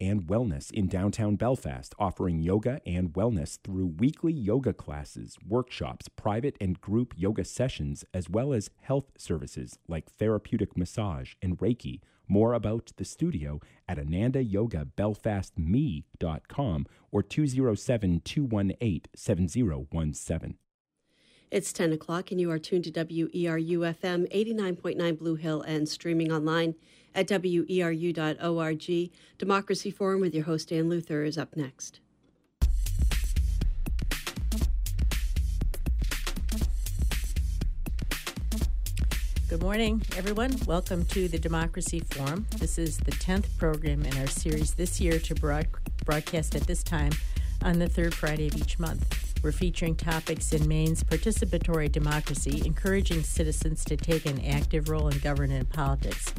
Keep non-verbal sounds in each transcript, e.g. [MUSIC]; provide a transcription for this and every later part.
and Wellness in downtown Belfast, offering yoga and wellness through weekly yoga classes, workshops, private and group yoga sessions, as well as health services like therapeutic massage and Reiki. More about the studio at anandayogabelfastme.com or 207 218 7017. It's 10 o'clock, and you are tuned to WERU FM 89.9 Blue Hill and streaming online at weru.org. Democracy Forum with your host, Ann Luther, is up next. Good morning, everyone. Welcome to the Democracy Forum. This is the 10th program in our series this year to broad- broadcast at this time on the third Friday of each month. We're featuring topics in Maine's participatory democracy, encouraging citizens to take an active role in government and politics.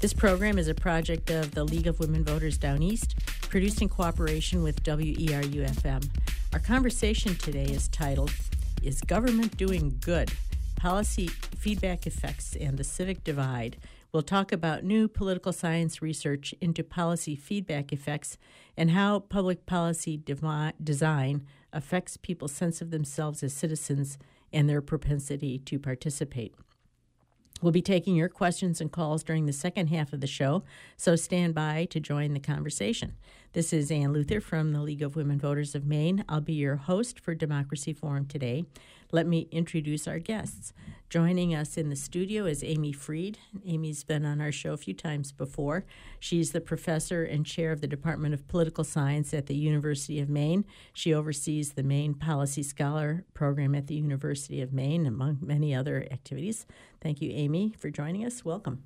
This program is a project of the League of Women Voters Down East, produced in cooperation with WERU FM. Our conversation today is titled, Is Government Doing Good? Policy Feedback Effects and the Civic Divide. We'll talk about new political science research into policy feedback effects and how public policy design affects people's sense of themselves as citizens and their propensity to participate. We'll be taking your questions and calls during the second half of the show, so stand by to join the conversation. This is Ann Luther from the League of Women Voters of Maine. I'll be your host for Democracy Forum today. Let me introduce our guests. Joining us in the studio is Amy Fried. Amy's been on our show a few times before. She's the professor and chair of the Department of Political Science at the University of Maine. She oversees the Maine Policy Scholar program at the University of Maine, among many other activities. Thank you, Amy, for joining us. Welcome.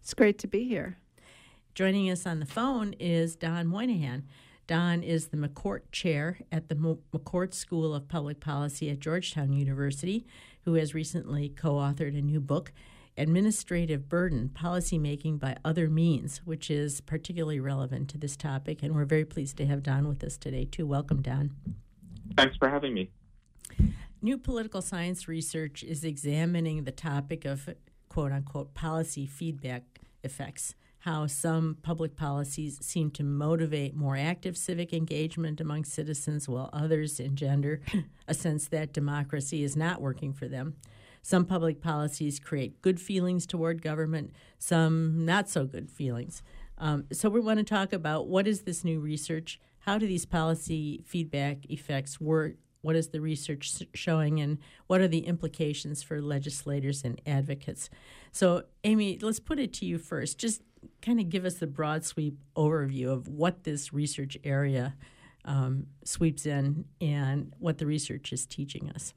It's great to be here. Joining us on the phone is Don Moynihan. Don is the McCourt Chair at the McCourt School of Public Policy at Georgetown University, who has recently co authored a new book, Administrative Burden Policymaking by Other Means, which is particularly relevant to this topic. And we're very pleased to have Don with us today, too. Welcome, Don. Thanks for having me. New political science research is examining the topic of quote unquote policy feedback effects how some public policies seem to motivate more active civic engagement among citizens, while others engender a sense that democracy is not working for them. Some public policies create good feelings toward government, some not so good feelings. Um, so, we want to talk about what is this new research? How do these policy feedback effects work? What is the research showing, and what are the implications for legislators and advocates? So, Amy, let's put it to you first. Just kind of give us the broad sweep overview of what this research area um, sweeps in and what the research is teaching us.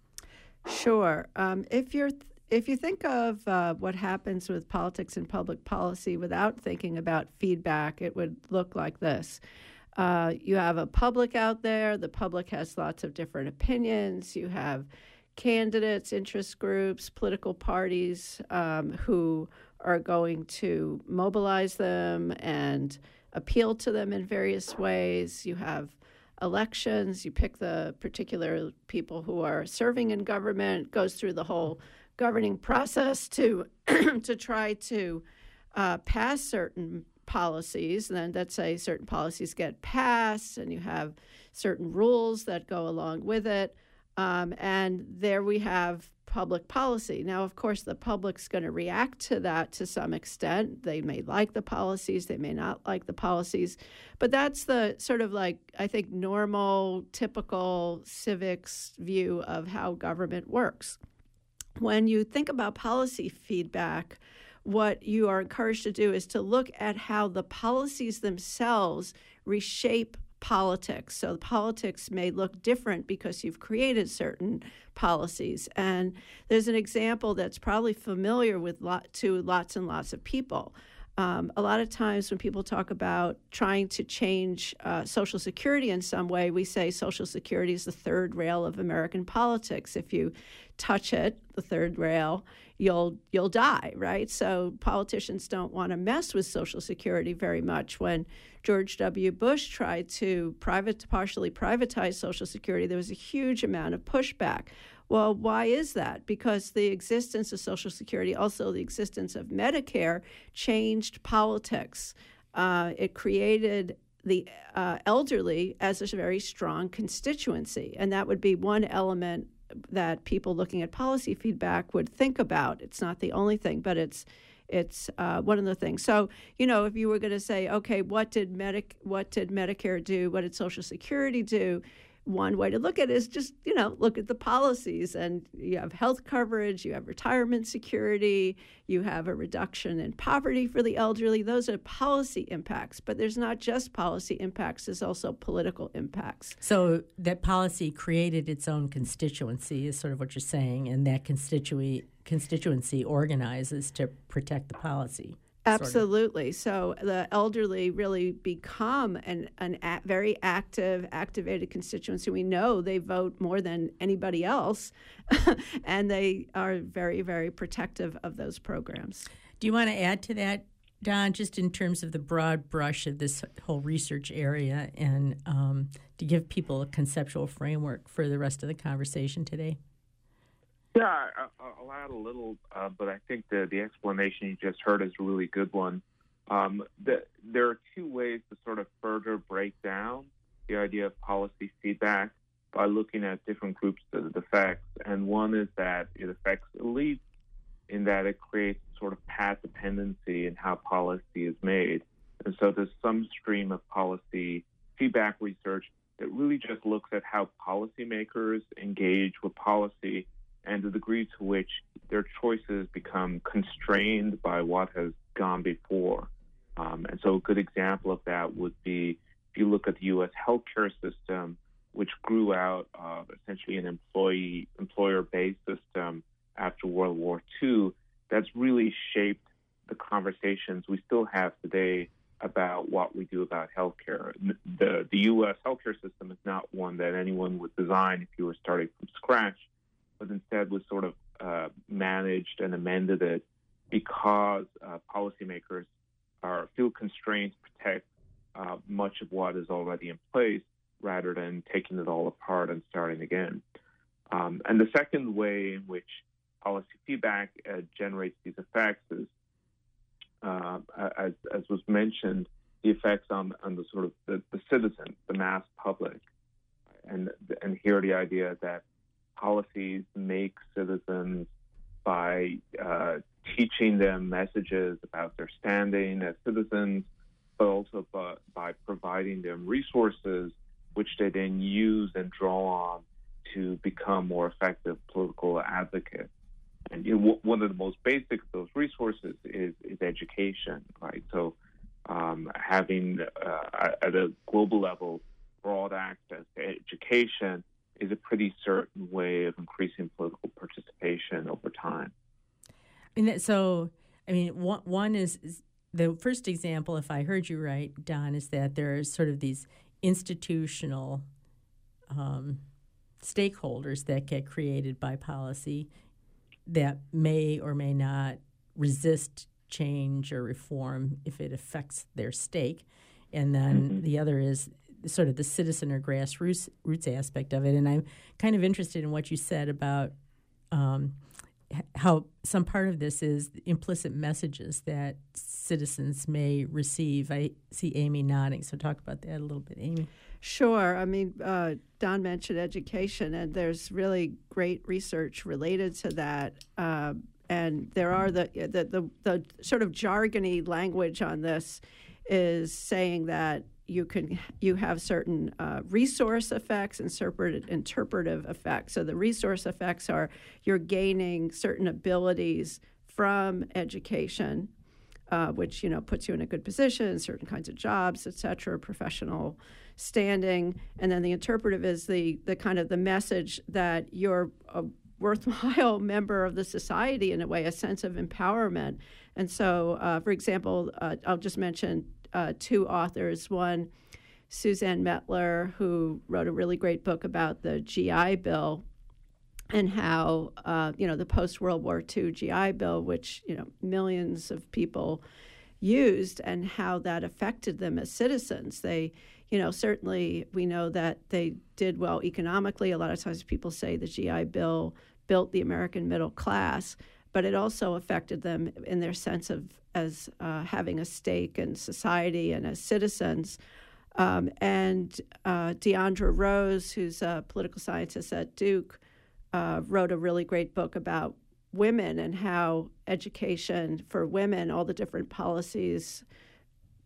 Sure. Um, if you're th- if you think of uh, what happens with politics and public policy without thinking about feedback, it would look like this. Uh, you have a public out there. The public has lots of different opinions. You have candidates, interest groups, political parties um, who are going to mobilize them and appeal to them in various ways. You have elections, you pick the particular people who are serving in government, goes through the whole governing process to [CLEARS THROAT] to try to uh, pass certain policies. And then let's say certain policies get passed, and you have certain rules that go along with it. Um, and there we have public policy. Now, of course, the public's going to react to that to some extent. They may like the policies, they may not like the policies, but that's the sort of like, I think, normal, typical civics view of how government works. When you think about policy feedback, what you are encouraged to do is to look at how the policies themselves reshape politics. So the politics may look different because you've created certain policies. And there's an example that's probably familiar with lot, to lots and lots of people. Um, a lot of times when people talk about trying to change uh, Social Security in some way, we say Social Security is the third rail of American politics. If you touch it, the third rail, you'll you'll die, right? So politicians don't want to mess with Social Security very much. When George W. Bush tried to private partially privatize Social Security, there was a huge amount of pushback. Well, why is that? Because the existence of Social Security, also the existence of Medicare, changed politics. Uh, it created the uh, elderly as a very strong constituency. And that would be one element that people looking at policy feedback would think about. It's not the only thing, but it's it's uh, one of the things. So, you know, if you were going to say, okay, what did Medic, what did Medicare do? What did Social Security do? One way to look at it is just you know look at the policies. And you have health coverage you have retirement security you have a reduction in poverty for the elderly. Those are policy impacts. But there's not just policy impacts there's also political impacts. So that policy created its own constituency is sort of what you're saying. And that constituency constituency organizes to protect the policy Absolutely. So the elderly really become an, an a, very active, activated constituency. We know they vote more than anybody else, [LAUGHS] and they are very, very protective of those programs. Do you want to add to that, Don, just in terms of the broad brush of this whole research area and um, to give people a conceptual framework for the rest of the conversation today? Yeah, I'll add a little, uh, but I think the, the explanation you just heard is a really good one. Um, the, there are two ways to sort of further break down the idea of policy feedback by looking at different groups that it affects. And one is that it affects elites in that it creates sort of path dependency in how policy is made. And so there's some stream of policy feedback research that really just looks at how policymakers engage with policy and the degree to which their choices become constrained by what has gone before. Um, and so, a good example of that would be if you look at the U.S. healthcare system, which grew out of essentially an employee employer-based system after World War II. That's really shaped the conversations we still have today about what we do about healthcare. The the U.S. healthcare system is not one that anyone would design if you were starting from scratch but instead was sort of uh, managed and amended it because uh, policymakers are feel constrained to protect uh, much of what is already in place rather than taking it all apart and starting again. Um, and the second way in which policy feedback uh, generates these effects is, uh, as, as, was mentioned, the effects on, on the sort of the, the citizen, the mass public. And, and here the idea that policies make citizens by uh, teaching them messages about their standing as citizens, but also by, by providing them resources which they then use and draw on to become more effective political advocates. And you know, one of the most basic of those resources is, is education, right? So um, having uh, at a global level broad access to education is a pretty certain way of increasing political participation over time. I mean, so I mean, one, one is, is the first example, if I heard you right, Don, is that there are sort of these institutional um, stakeholders that get created by policy that may or may not resist change or reform if it affects their stake. And then mm-hmm. the other is sort of the citizen or grassroots roots aspect of it. And I'm kind of interested in what you said about um, how some part of this is implicit messages that citizens may receive. I see Amy nodding, so talk about that a little bit, Amy. Sure. I mean, uh, Don mentioned education, and there's really great research related to that. Uh, and there are the, the, the the sort of jargony language on this is saying that you can you have certain uh, resource effects and interpretive effects. So the resource effects are you're gaining certain abilities from education, uh, which you know puts you in a good position, certain kinds of jobs, etc., professional standing, and then the interpretive is the the kind of the message that you're a worthwhile [LAUGHS] member of the society in a way, a sense of empowerment. And so, uh, for example, uh, I'll just mention uh, two authors. One, Suzanne Mettler, who wrote a really great book about the GI Bill and how uh, you know the post World War II GI Bill, which you know millions of people used, and how that affected them as citizens. They, you know, certainly we know that they did well economically. A lot of times people say the GI Bill built the American middle class, but it also affected them in their sense of as uh, having a stake in society and as citizens. Um, and uh, Deondra Rose, who's a political scientist at Duke, uh, wrote a really great book about women and how education for women, all the different policies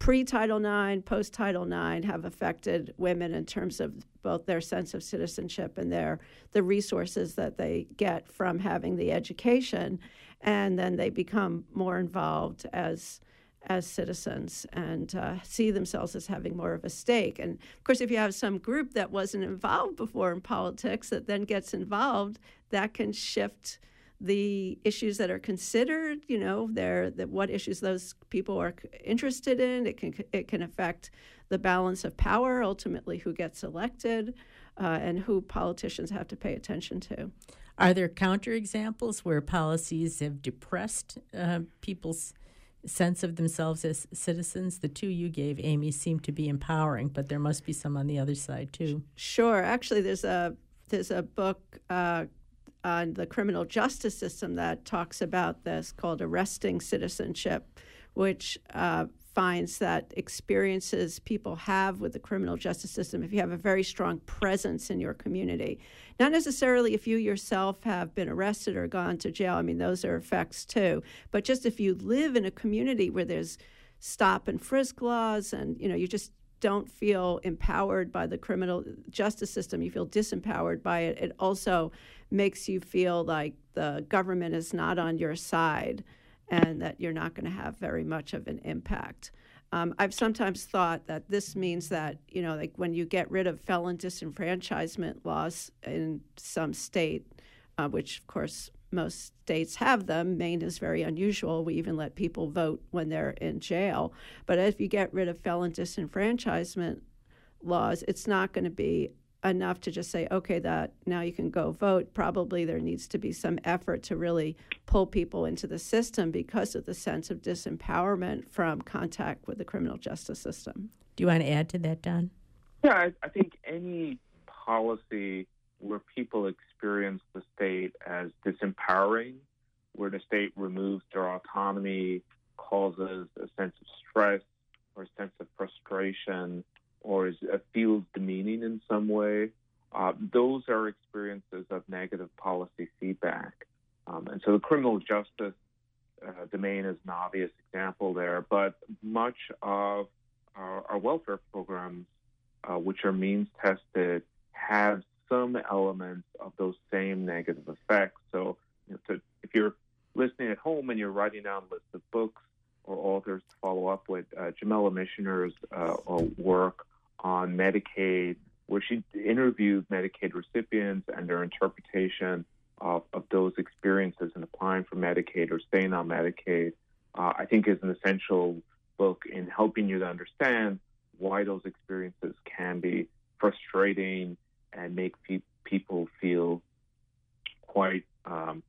pre Title IX, post Title IX, have affected women in terms of both their sense of citizenship and their the resources that they get from having the education, and then they become more involved as as citizens and uh, see themselves as having more of a stake. And of course, if you have some group that wasn't involved before in politics that then gets involved, that can shift the issues that are considered. You know, they're, that what issues those people are interested in. It can it can affect the balance of power, ultimately who gets elected, uh, and who politicians have to pay attention to. Are there counterexamples where policies have depressed uh, people's sense of themselves as citizens? The two you gave, Amy, seem to be empowering, but there must be some on the other side too. Sure. Actually, there's a there's a book uh, on the criminal justice system that talks about this called Arresting Citizenship, which uh, finds that experiences people have with the criminal justice system, if you have a very strong presence in your community, not necessarily if you yourself have been arrested or gone to jail, I mean, those are effects too, but just if you live in a community where there's stop and frisk laws and, you know, you just don't feel empowered by the criminal justice system, you feel disempowered by it. It also makes you feel like the government is not on your side and that you're not going to have very much of an impact. Um, I've sometimes thought that this means that, you know, like when you get rid of felon disenfranchisement laws in some state, uh, which of course most states have them, Maine is very unusual. We even let people vote when they're in jail. But if you get rid of felon disenfranchisement laws, it's not going to be enough to just say, okay, that now you can go vote. Probably there needs to be some effort to really pull people into the system because of the sense of disempowerment from contact with the criminal justice system. Do you want to add to that, Don? Yeah, I, I think any policy where people experience the state as disempowering, where the state removes their autonomy, causes a sense of stress or a sense of frustration, or is, uh, feels demeaning in some way, uh, those are experiences of negative policy feedback. Um, and so the criminal justice uh, domain is an obvious example there, but much of our, our welfare programs, uh, which are means tested, have some elements of those same negative effects. So, you know, if you're listening at home and you're writing down lists of books or authors to follow up with, uh, Jamila Michener's uh, work on Medicaid, where she interviewed Medicaid recipients and their interpretation of, of those experiences in applying for Medicaid or staying on Medicaid, uh, I think is an essential book in helping you to understand why those experiences can be frustrating and make pe- people feel quite um,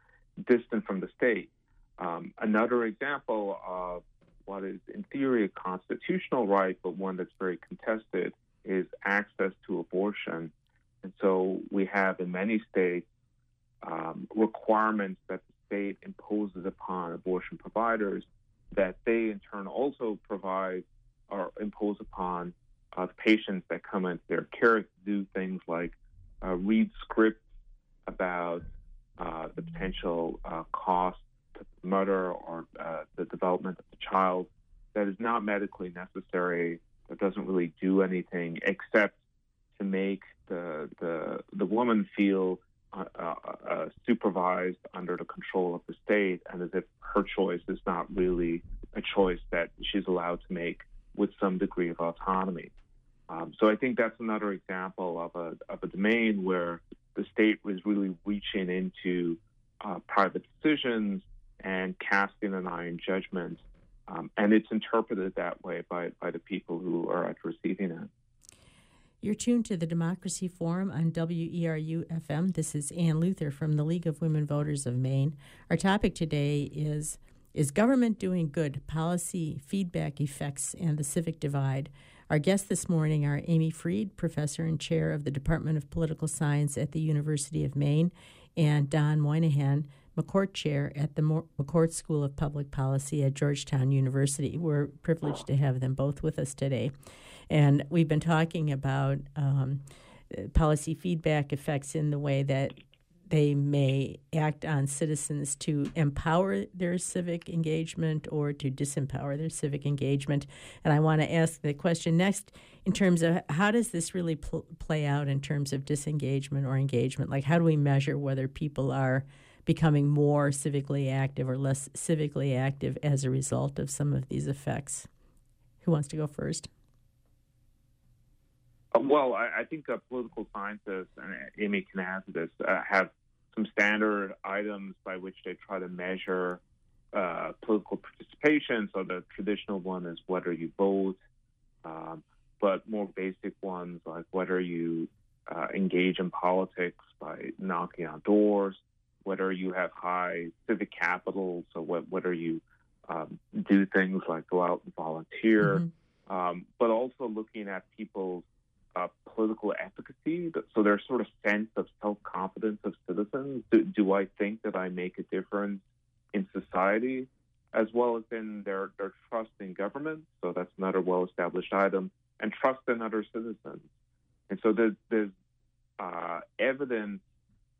distant from the state. Um, another example of what is in theory a constitutional right, but one that's very contested, is access to abortion. And so we have in many states um, requirements that the state imposes upon abortion providers that they in turn also provide or impose upon uh, patients that come into their care to do things like uh, read scripts about uh, the potential uh, cost to the mother or uh, the development of the child that is not medically necessary that doesn't really do anything except to make the the the woman feel uh, uh, uh, supervised under the control of the state, and as if her choice is not really a choice that she's allowed to make with some degree of autonomy. Um, so I think that's another example of a of a domain where the state was really reaching into uh, private decisions and casting an iron judgment um, and it's interpreted that way by, by the people who are at receiving it. You're tuned to the Democracy Forum on WERU FM. This is Ann Luther from the League of Women Voters of Maine. Our topic today is Is Government Doing Good? Policy, Feedback Effects, and the Civic Divide. Our guests this morning are Amy Fried, professor and chair of the Department of Political Science at the University of Maine, and Don Moynihan, McCourt Chair at the McCourt School of Public Policy at Georgetown University. We're privileged to have them both with us today. And we've been talking about um, policy feedback effects in the way that they may act on citizens to empower their civic engagement or to disempower their civic engagement. And I want to ask the question next in terms of how does this really pl- play out in terms of disengagement or engagement? Like, how do we measure whether people are becoming more civically active or less civically active as a result of some of these effects? Who wants to go first? Uh, well, I, I think uh, political scientists, and Amy can uh, have some standard items by which they try to measure uh, political participation. So the traditional one is whether you vote, um, but more basic ones like whether you uh, engage in politics by knocking on doors, whether you have high civic capital, so what, whether you um, do things like go out and volunteer, mm-hmm. um, but also looking at people's uh, political efficacy, so their sort of sense of self confidence of citizens. Do, do, I think that I make a difference in society, as well as in their, their trust in government? So that's another well established item, and trust in other citizens. And so there's, there's uh, evidence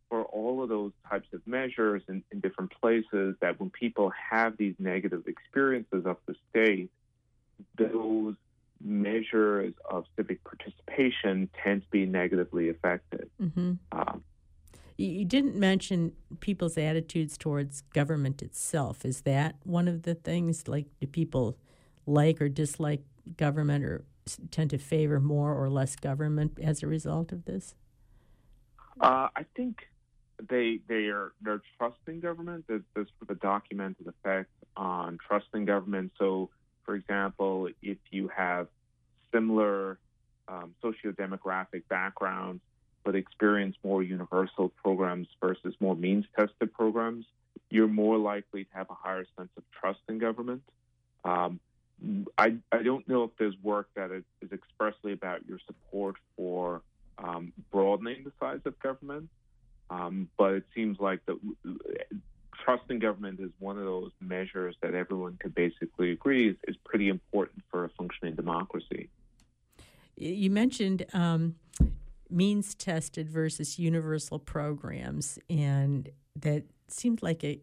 for all of those types of measures in, in different places that when people have these negative experiences of the state, those measures of civic participation tend to be negatively affected. Mm-hmm. Um, you didn't mention people's attitudes towards government itself. Is that one of the things? Like, do people like or dislike government or tend to favor more or less government as a result of this? Uh, I think they they are they're trusting government. There's, there's sort of a documented effect on trusting government. So for example, if you have similar um, socio-demographic backgrounds but experience more universal programs versus more means-tested programs, you're more likely to have a higher sense of trust in government. Um, I, I don't know if there's work that is, expressly about your support for um, broadening the size of government, um, but it seems like the trust in government is one of those measures that everyone could basically agree is, is pretty important for a functioning democracy. You mentioned um, means tested versus universal programs, and that seemed like it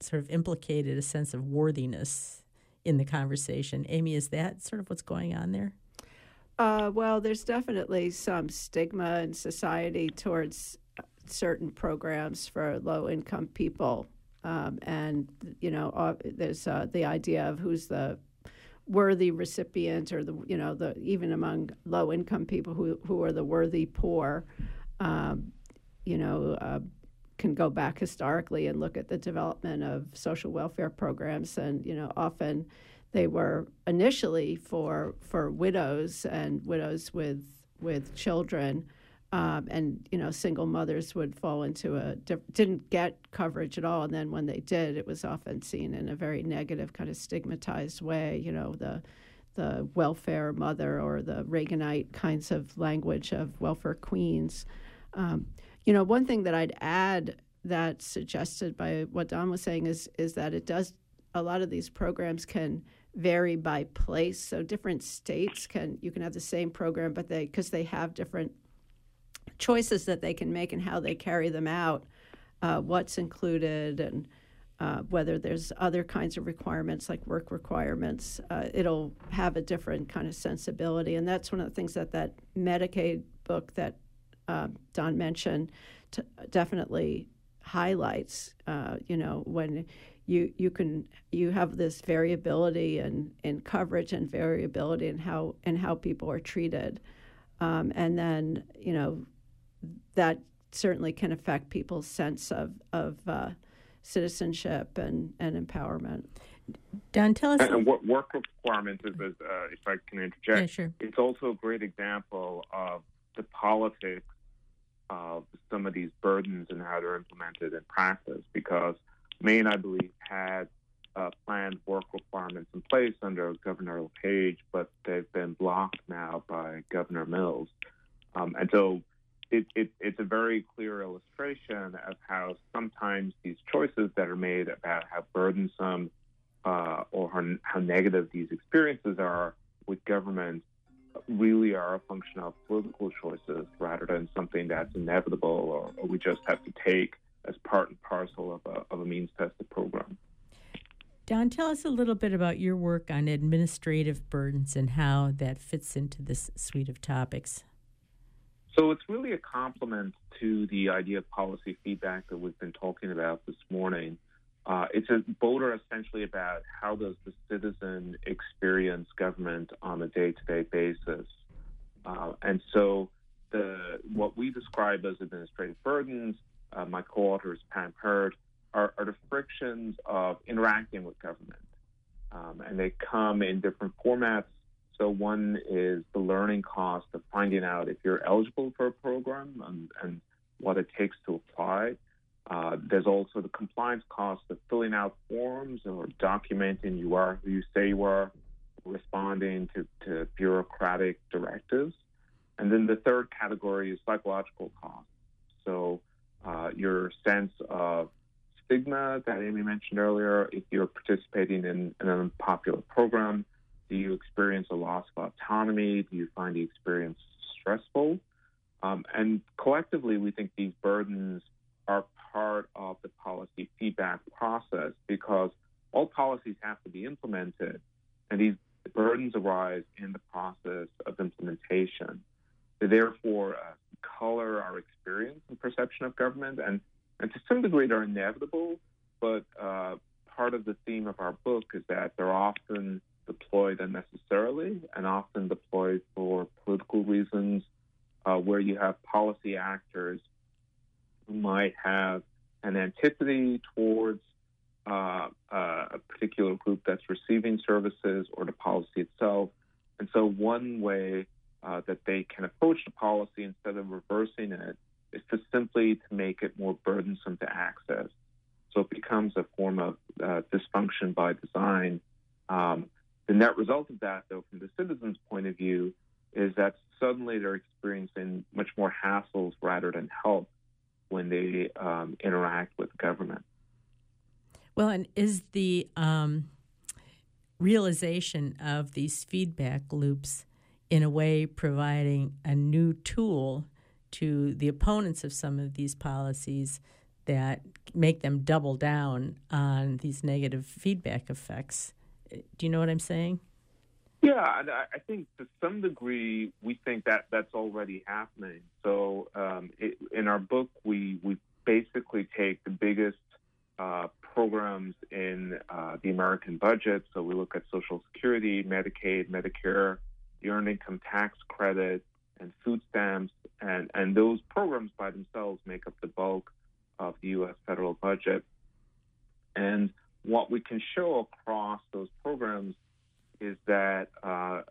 sort of implicated a sense of worthiness in the conversation. Amy, is that sort of what's going on there? Uh, well, there's definitely some stigma in society towards certain programs for low income people. Um, and, you know, uh, there's uh, the idea of who's the worthy recipient or the, you know, the even among low income people who, who are the worthy poor, um, you know, uh, can go back historically and look at the development of social welfare programs. And, you know, often they were initially for, for widows and widows with, with children. Um, and you know single mothers would fall into a didn't get coverage at all. And then when they did it was often seen in a very negative kind of stigmatized way you know the the welfare mother or the reaganite kinds of language of welfare queens. Um, you know one thing that i'd add that's suggested by what don was saying is is that it does a lot of these programs can vary by place. So different states can you can have the same program but they because they have different choices that they can make and how they carry them out, uh, what's included, and uh, whether there's other kinds of requirements like work requirements. Uh, it'll have a different kind of sensibility, and that's one of the things that that Medicaid book that uh, Don mentioned t- definitely highlights. Uh, you know when you you can you have this variability in, in coverage and variability in how in how people are treated. Um, and then you know that certainly can affect people's sense of of uh, citizenship and, and empowerment. Don, tell us. And what work requirements is, uh, if I can interject, yeah, sure. it's also a great example of the politics of some of these burdens and how they're implemented in practice. Because Maine, I believe, had uh, planned work requirements in place under Governor LePage, but they've been blocked now by Governor Mills. Um, and so it, it, it's a very clear illustration of how sometimes these choices that are made about how burdensome uh, or how, how, negative these experiences are with government really are a function of political choices rather than something that's inevitable or, or we just have to take as part and parcel of a, of a means tested program. Don, tell us a little bit about your work on administrative burdens and how that fits into this suite of topics. So it's really a complement to the idea of policy feedback that we've been talking about this morning. Uh, it's a are essentially about how does the citizen experience government on a day-to-day basis, uh, and so the what we describe as administrative burdens. Uh, my co-authors Pam Herd. Are, are, the frictions of interacting with government, um, and they come in different formats. So one is the learning cost of finding out if you're eligible for a program and, and what it takes to apply. Uh, there's also the compliance cost of filling out forms or documenting you are who you say you are, responding to, to bureaucratic directives. And then the third category is psychological costs. So uh, your sense of stigma that Amy mentioned earlier, if you're participating in, in an unpopular program, do you experience a loss of autonomy? Do you find the experience stressful? Um, and collectively, we think these burdens are part of the policy feedback process because all policies have to be implemented, and these burdens arise in the process of implementation. They therefore uh, color our experience and perception of government, and, and to some degree, they're inevitable. But uh, part of the theme of our book is that they're often deployed unnecessarily and often deployed for political reasons, uh, where you have policy actors who might have an antipathy towards uh, uh, a particular group that's receiving services or the policy itself. And so, one way uh, that they can approach the policy instead of reversing it is to simply to make it more burdensome to access. So it becomes a form of uh, dysfunction by design. Um, the net result of that, though, from the citizen's point of view, is that suddenly they're experiencing much more hassles rather than help when they um, interact with government. Well, and is the um, realization of these feedback loops in a way providing a new tool to the opponents of some of these policies that make them double down on these negative feedback effects? Do you know what I'm saying? Yeah, I think to some degree we think that that's already happening. So um, it, in our book, we we basically take the biggest uh, programs in uh, the American budget. So we look at Social Security, Medicaid, Medicare, the Earned Income Tax Credit, and food stamps, and and those programs by themselves make up the bulk of the U.S. federal budget. And what we can show across those programs is that uh,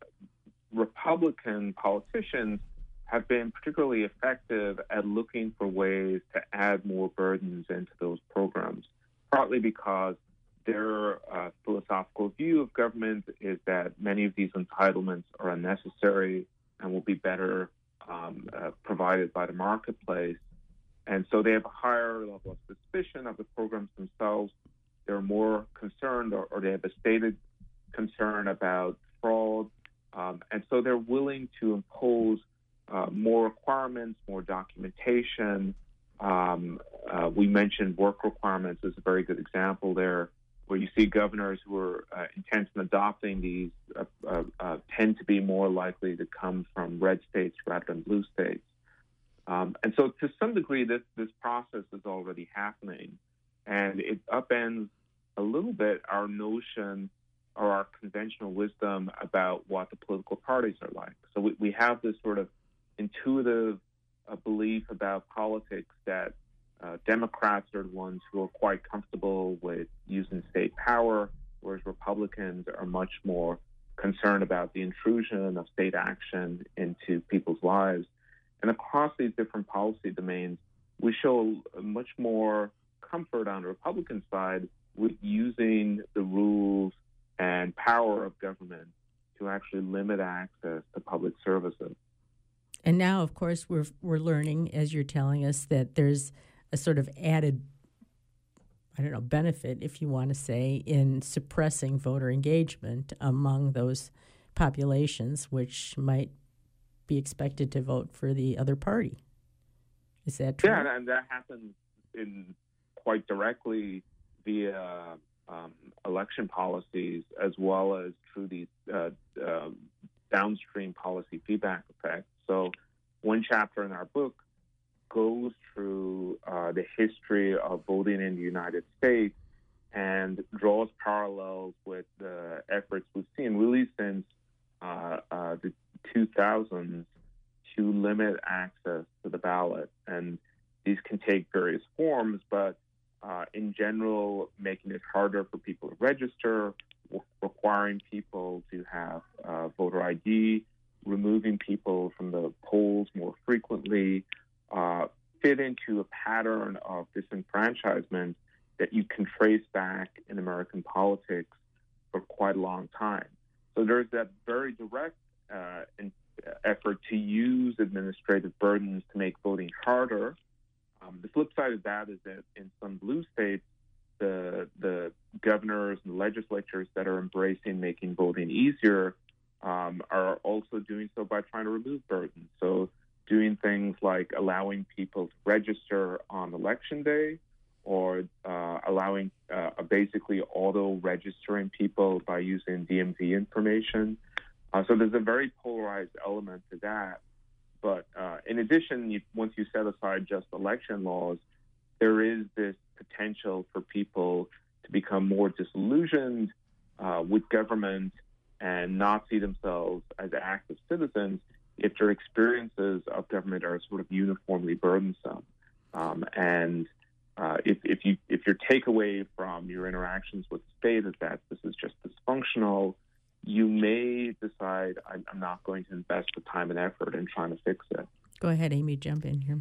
Republican politicians have been particularly effective at looking for ways to add more burdens into those programs, partly because their uh, philosophical view of government is that many of these entitlements are unnecessary and will be better um, uh, provided by the marketplace. And so they have a higher level of suspicion of the programs themselves. They're more concerned, or, or they have a stated concern about fraud. Um, and so they're willing to impose uh, more requirements, more documentation. Um, uh, we mentioned work requirements as a very good example there, where you see governors who are uh, intent on adopting these uh, uh, uh, tend to be more likely to come from red states rather than blue states. Um, and so, to some degree, this this process is already happening, and it upends a little bit our notion or our conventional wisdom about what the political parties are like. So we, we have this sort of intuitive uh, belief about politics that uh, Democrats are the ones who are quite comfortable with using state power, whereas Republicans are much more concerned about the intrusion of state action into people's lives. And across these different policy domains, we show much more comfort on the Republican side with using the rules and power of government to actually limit access to public services. And now, of course, we're we're learning, as you're telling us, that there's a sort of added, I don't know, benefit, if you want to say, in suppressing voter engagement among those populations, which might be expected to vote for the other party. Is that true? Yeah, and that happens in quite directly via um, election policies as well as through these uh, uh, downstream policy feedback effects. So, one chapter in our book goes through uh, the history of voting in the United States and draws parallels with the efforts we've seen really since uh, uh, the 2000s to limit access to the ballot. And these can take various forms, but uh, in general, making it harder for people to register, w- requiring people to have uh, voter ID, removing people from the polls more frequently, uh, fit into a pattern of disenfranchisement that you can trace back in American politics for quite a long time. So there's that very direct uh, in, effort to use administrative burdens to make voting harder. Um, the flip side of that is that in some blue states, the the governors and legislatures that are embracing making voting easier um, are also doing so by trying to remove burdens. So doing things like allowing people to register on election day or uh, allowing uh, basically auto registering people by using DMV information. Uh, so there's a very polarized element to that. But uh, in addition, you, once you set aside just election laws, there is this potential for people to become more disillusioned uh, with government and not see themselves as active citizens if their experiences of government are sort of uniformly burdensome. Um, and uh, if, if, you if your takeaway from your interactions with the state is that this is just dysfunctional, you may decide I'm, I'm not going to invest the time and effort in trying to fix it. Go ahead, Amy. Jump in here.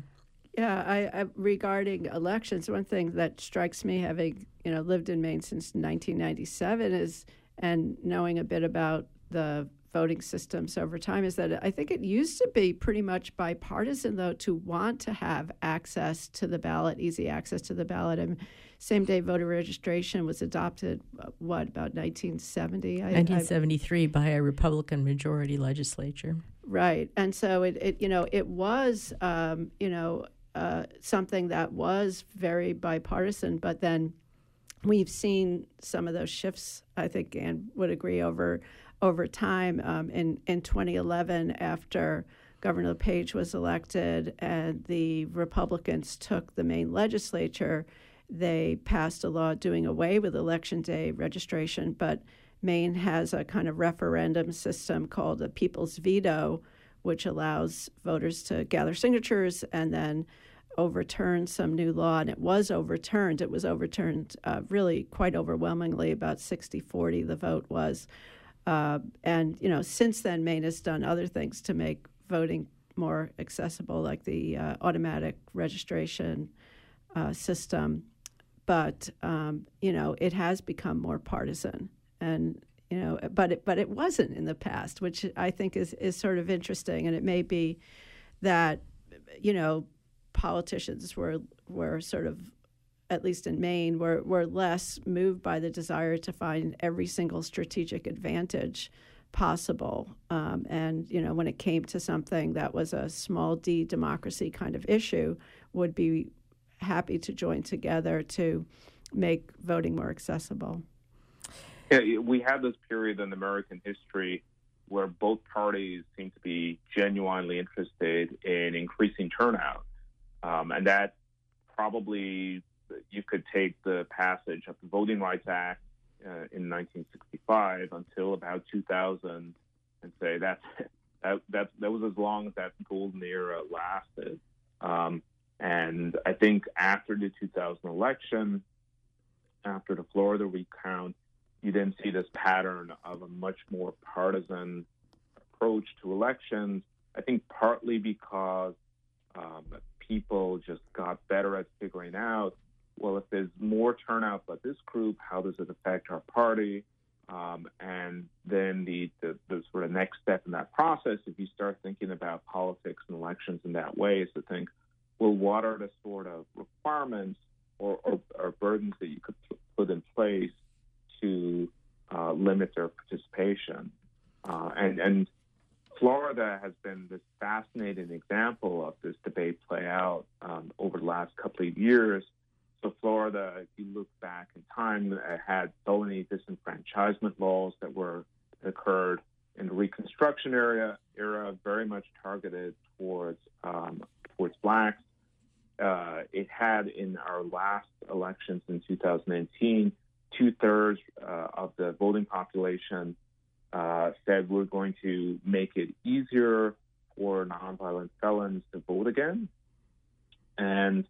Yeah, I, I, regarding elections, one thing that strikes me, having you know lived in Maine since 1997, is and knowing a bit about the voting systems over time is that I think it used to be pretty much bipartisan, though, to want to have access to the ballot, easy access to the ballot. And same day voter registration was adopted, uh, what, about 1970? 1973 I, by a Republican majority legislature. Right. And so it, it you know, it was, um, you know, uh, something that was very bipartisan, but then we've seen some of those shifts, I think Ann would agree, over over time. Um, in, in 2011, after Governor LePage was elected and the Republicans took the Maine legislature, they passed a law doing away with election day registration, but Maine has a kind of referendum system called a people's veto, which allows voters to gather signatures and then overturn some new law. And it was overturned. It was overturned uh, really quite overwhelmingly, about 60 40, the vote was. Uh, and you know, since then, Maine has done other things to make voting more accessible, like the uh, automatic registration uh, system. But um, you know, it has become more partisan, and you know, but it, but it wasn't in the past, which I think is is sort of interesting. And it may be that you know, politicians were were sort of at least in Maine, were, were less moved by the desire to find every single strategic advantage possible. Um, and, you know, when it came to something that was a small d democracy kind of issue, would be happy to join together to make voting more accessible. Yeah, we have this period in American history where both parties seem to be genuinely interested in increasing turnout. Um, and that probably you could take the passage of the Voting Rights Act uh, in 1965 until about 2000 and say that that that that was as long as that golden era lasted. Um, and I think after the 2000 election, after the Florida recount, you then see this pattern of a much more partisan approach to elections. I think partly because um, people just got better at figuring out well, if there's more turnout by this group, how does it affect our party? Um, and then the, the, the, sort of next step in that process, if you start thinking about politics and elections in that way, is to think, well, what are the sort of requirements or, or, or burdens that you could put in place to uh, limit their participation? Uh, and, and Florida has been this fascinating example of this debate play out um, over the last couple of years. So, Florida, if you look back in time, had so many disenfranchisement laws that were occurred in the Reconstruction era, era very much targeted towards um, towards blacks. Uh, it had in our last elections in 2019, two thirds uh, of the voting population uh, said we're going to make it easier for nonviolent felons to vote again. And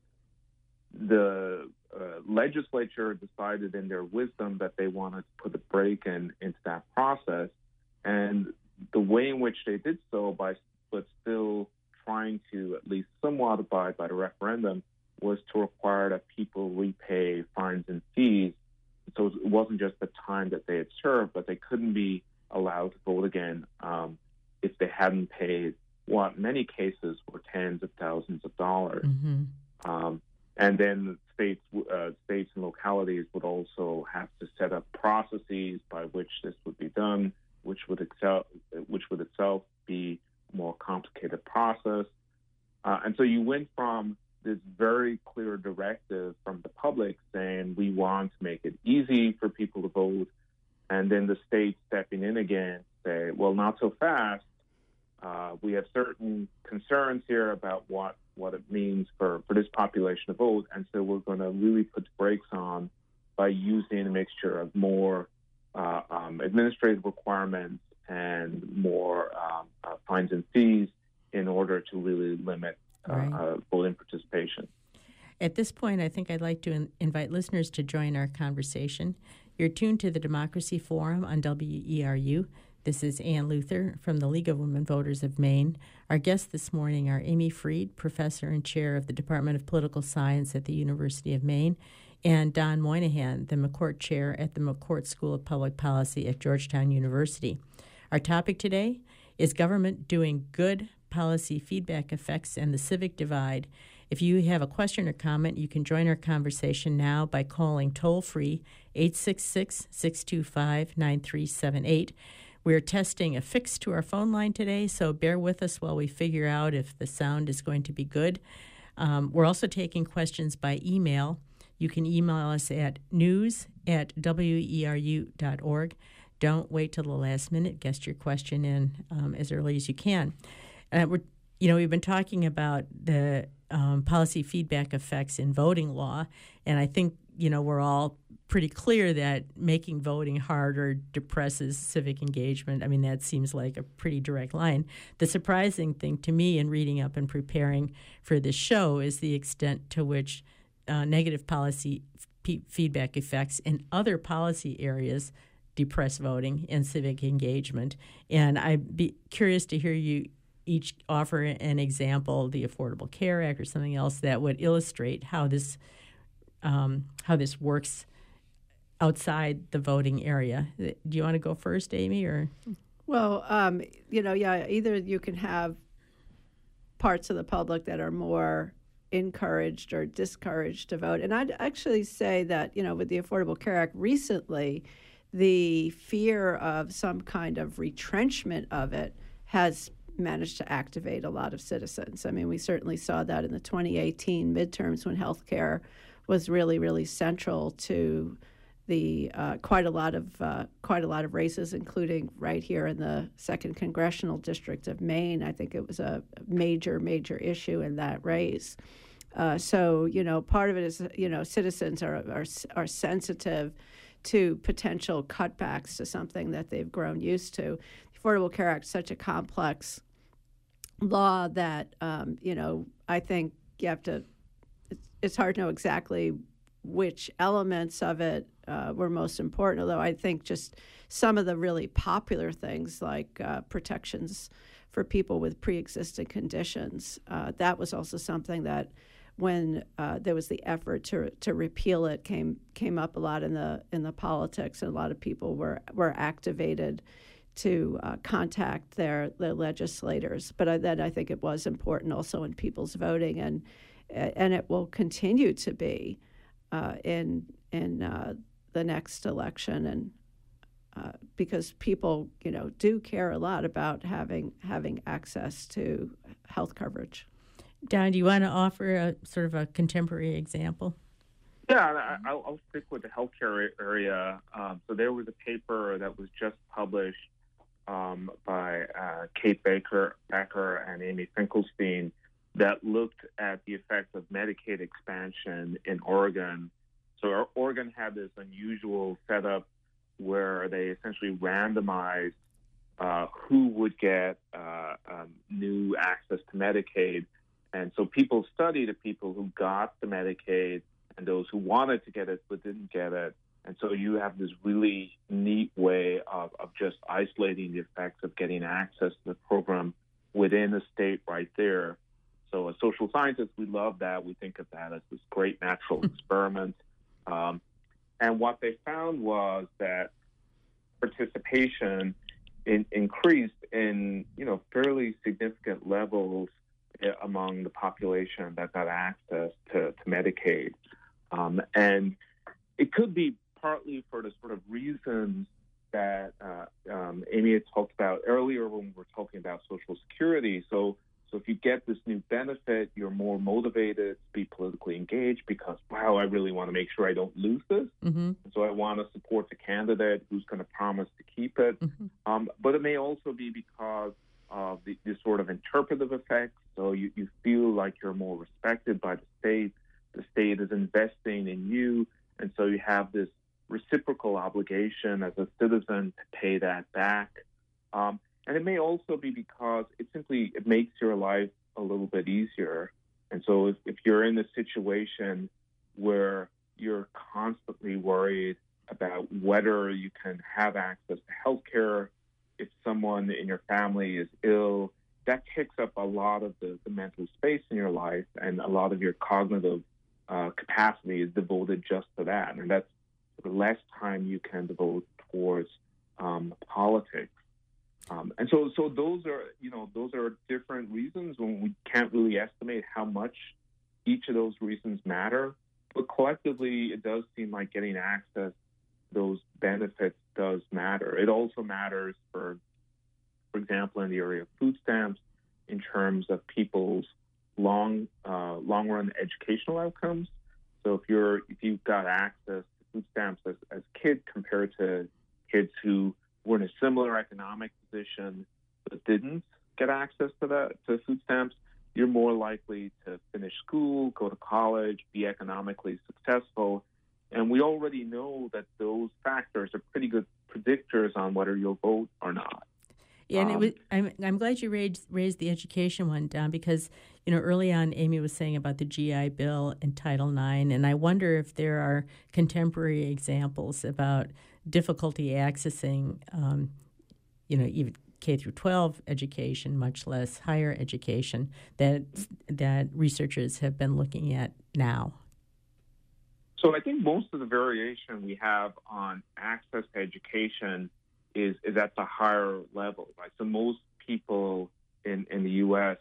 the uh, legislature decided in their wisdom that they wanted to put a brake in into that process. And the way in which they did so, by but still trying to at least somewhat abide by the referendum, was to require that people repay fines and fees. So it wasn't just the time that they had served, but they couldn't be allowed to vote again um, if they hadn't paid what many cases were tens of thousands of dollars. Mm-hmm. Um, and then states, uh, states and localities would also have to set up processes by which this would be done, which would excel, which would itself be a more complicated process. Uh, and so you went from this very clear directive from the public saying we want to make it easy for people to vote and then the state stepping in again say, well, not so fast. Uh, we have certain concerns here about what, what it means for, for this population to vote, and so we're going to really put the brakes on by using a mixture of more uh, um, administrative requirements and more um, uh, fines and fees in order to really limit uh, right. Uh, voting participation. At this point, I think I'd like to in- invite listeners to join our conversation. You're tuned to the Democracy Forum on WERU. This is Ann Luther from the League of Women Voters of Maine. Our guests this morning are Amy Fried, professor and chair of the Department of Political Science at the University of Maine, and Don Moynihan, the McCourt chair at the McCourt School of Public Policy at Georgetown University. Our topic today is government doing good policy feedback effects and the civic divide if you have a question or comment, you can join our conversation now by calling toll free 866 625 9378. We're testing a fix to our phone line today, so bear with us while we figure out if the sound is going to be good. Um, we're also taking questions by email. You can email us at news at weru.org. Don't wait till the last minute. Get your question in um, as early as you can. Uh, we're, you know, we've been talking about the um, policy feedback effects in voting law. And I think, you know, we're all pretty clear that making voting harder depresses civic engagement. I mean, that seems like a pretty direct line. The surprising thing to me in reading up and preparing for this show is the extent to which uh, negative policy f- feedback effects in other policy areas depress voting and civic engagement. And I'd be curious to hear you each offer an example, the Affordable Care Act or something else that would illustrate how this um, how this works outside the voting area. Do you want to go first, Amy, or? Well, um, you know, yeah, either you can have parts of the public that are more encouraged or discouraged to vote. And I'd actually say that, you know, with the Affordable Care Act recently, the fear of some kind of retrenchment of it has managed to activate a lot of citizens. I mean, we certainly saw that in the 2018 midterms when healthcare was really, really central to the uh, quite a lot of uh, quite a lot of races, including right here in the second congressional district of Maine. I think it was a major, major issue in that race. Uh, so you know, part of it is you know citizens are are, are sensitive to potential cutbacks to something that they've grown used to. The Affordable Care Act is such a complex law that um, you know I think you have to. It's, it's, hard to know exactly which elements of it uh, were most important. Although I think just some of the really popular things like uh, protections for people with pre-existing conditions. Uh, that was also something that when uh, there was the effort to to repeal it came came up a lot in the in the politics and a lot of people were were activated to uh, contact their, their legislators. But I, then I think it was important also in people's voting, and and it will continue to be uh, in in uh, the next election. And uh, because people, you know, do care a lot about having having access to health coverage. Don, do you want to offer a sort of a contemporary example? Yeah, I, will stick with the healthcare area. Um, so there was a paper that was just published um, by uh, Kate Baicker, Becker and Amy Finkelstein that looked at the effects of Medicaid expansion in Oregon. So Oregon had this unusual setup where they essentially randomized uh, who would get uh, um, new access to Medicaid. And so people studied the people who got the Medicaid and those who wanted to get it but didn't get it. And so you have this really neat way of, of just isolating the effects of getting access to the program within a state right there. So as social scientists, we love that. We think of that as this great natural [LAUGHS] experiment. Um, and what they found was that participation in, increased in you know fairly significant levels eh, among the population that got access to, to Medicaid. Um, and it could be partly for the sort of reasons that uh, um, Amy had talked about earlier when we were talking about Social Security. So so if you get this new benefit, you're more motivated to be politically engaged because, wow, I really want to make sure I don't lose this. Mm-hmm. So I want to support the candidate who's going to promise to keep it. Mm-hmm. Um, but it may also be because of the, the sort of interpretive effects. So you, you feel like you're more respected by the state. The state is investing in you. And so you have this reciprocal obligation as a citizen to pay that back. Um, and it may also be because it simply it makes your life a little bit easier. And so if, if you're in a situation where you're constantly worried about whether you can have access to health care, if someone in your family is ill, that takes up a lot of the, the mental space in your life and a lot of your cognitive uh, capacity is devoted just to that. And that's the less time you can devote towards um, politics. Um, and so, so those are, you know, those are different reasons when we can't really estimate how much each of those reasons matter. But collectively, it does seem like getting access those benefits does matter. It also matters for, for example, in the area of food stamps, in terms of people's long, uh, long run educational outcomes. So if you're, if you've got access to food stamps as, as kids compared to kids who were in a similar economic position but didn't get access to that to food stamps, you're more likely to finish school, go to college, be economically successful. And we already know that those factors are pretty good predictors on whether you'll vote or not. Yeah, and um, it was. I'm, I'm glad you raised raised the education one, Don, because you know early on Amy was saying about the GI Bill and Title IX, and I wonder if there are contemporary examples about difficulty accessing, um, you know, even K through 12 education, much less higher education that that researchers have been looking at now. So I think most of the variation we have on access to education is is at the higher level. Right? So most people in in the U.S.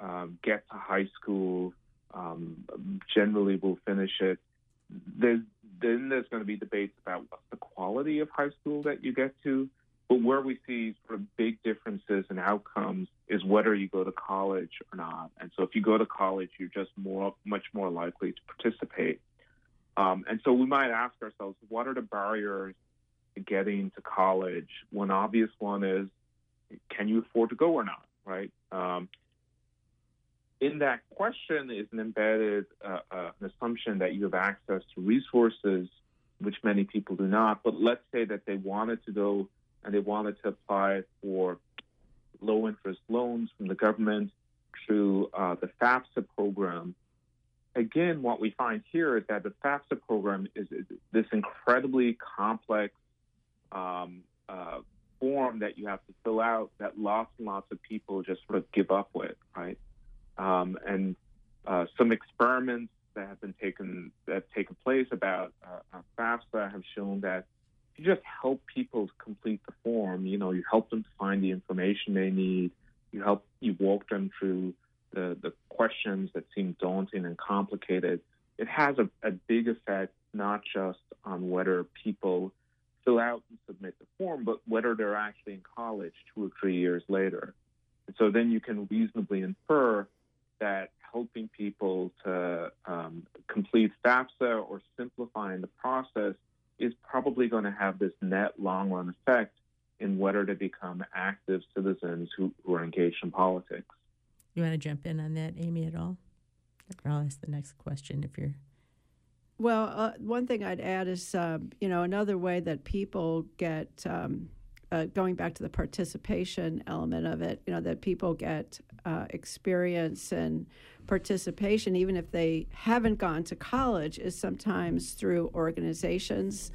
Um, get to high school, um, generally will finish it. There's then there's going to be debates about what's the quality of high school that you get to. But where we see sort of big differences in outcomes is whether you go to college or not. And so if you go to college, you're just more, much more likely to participate. Um, and so we might ask ourselves, what are the barriers to getting to college? One obvious one is, can you afford to go or not, right? Um, in that question is an embedded uh, uh, an assumption that you have access to resources, which many people do not. But let's say that they wanted to go and they wanted to apply for low interest loans from the government through uh, the FAFSA program. Again, what we find here is that the FAFSA program is, is this incredibly complex um, uh, form that you have to fill out that lots and lots of people just sort of give up with, right? Um, and uh, some experiments that have been taken that have taken place about uh, FAFSA have shown that you just help people complete the form, you know, you help them find the information they need, you help you walk them through the, the questions that seem daunting and complicated, it has a, a big effect not just on whether people fill out and submit the form, but whether they're actually in college two or three years later. And so then you can reasonably infer that helping people to um, complete FAFSA or simplifying the process probably going to have this net long run effect in whether to become active citizens who, who are engaged in politics. You want to jump in on that, Amy, at all? I'll ask the next question if you're. Well, uh, one thing I'd add is, uh, you know, another way that people get, um, uh, going back to the participation element of it, you know, that people get uh, experience and participation, even if they haven't gone to college, is sometimes through organizations.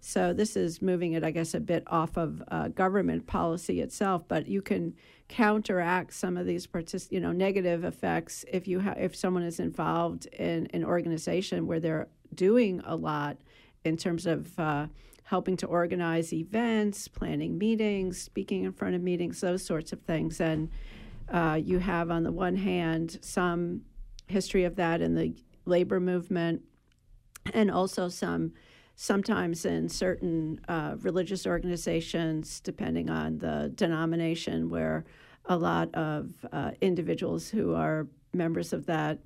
So this is moving it, I guess, a bit off of uh, government policy itself, but you can counteract some of these partic- you know negative effects if you ha- if someone is involved in an organization where they're doing a lot in terms of uh, helping to organize events, planning meetings, speaking in front of meetings, those sorts of things. And uh, you have, on the one hand, some history of that in the labor movement, and also some sometimes in certain uh, religious organizations, depending on the denomination, where a lot of uh, individuals who are members of that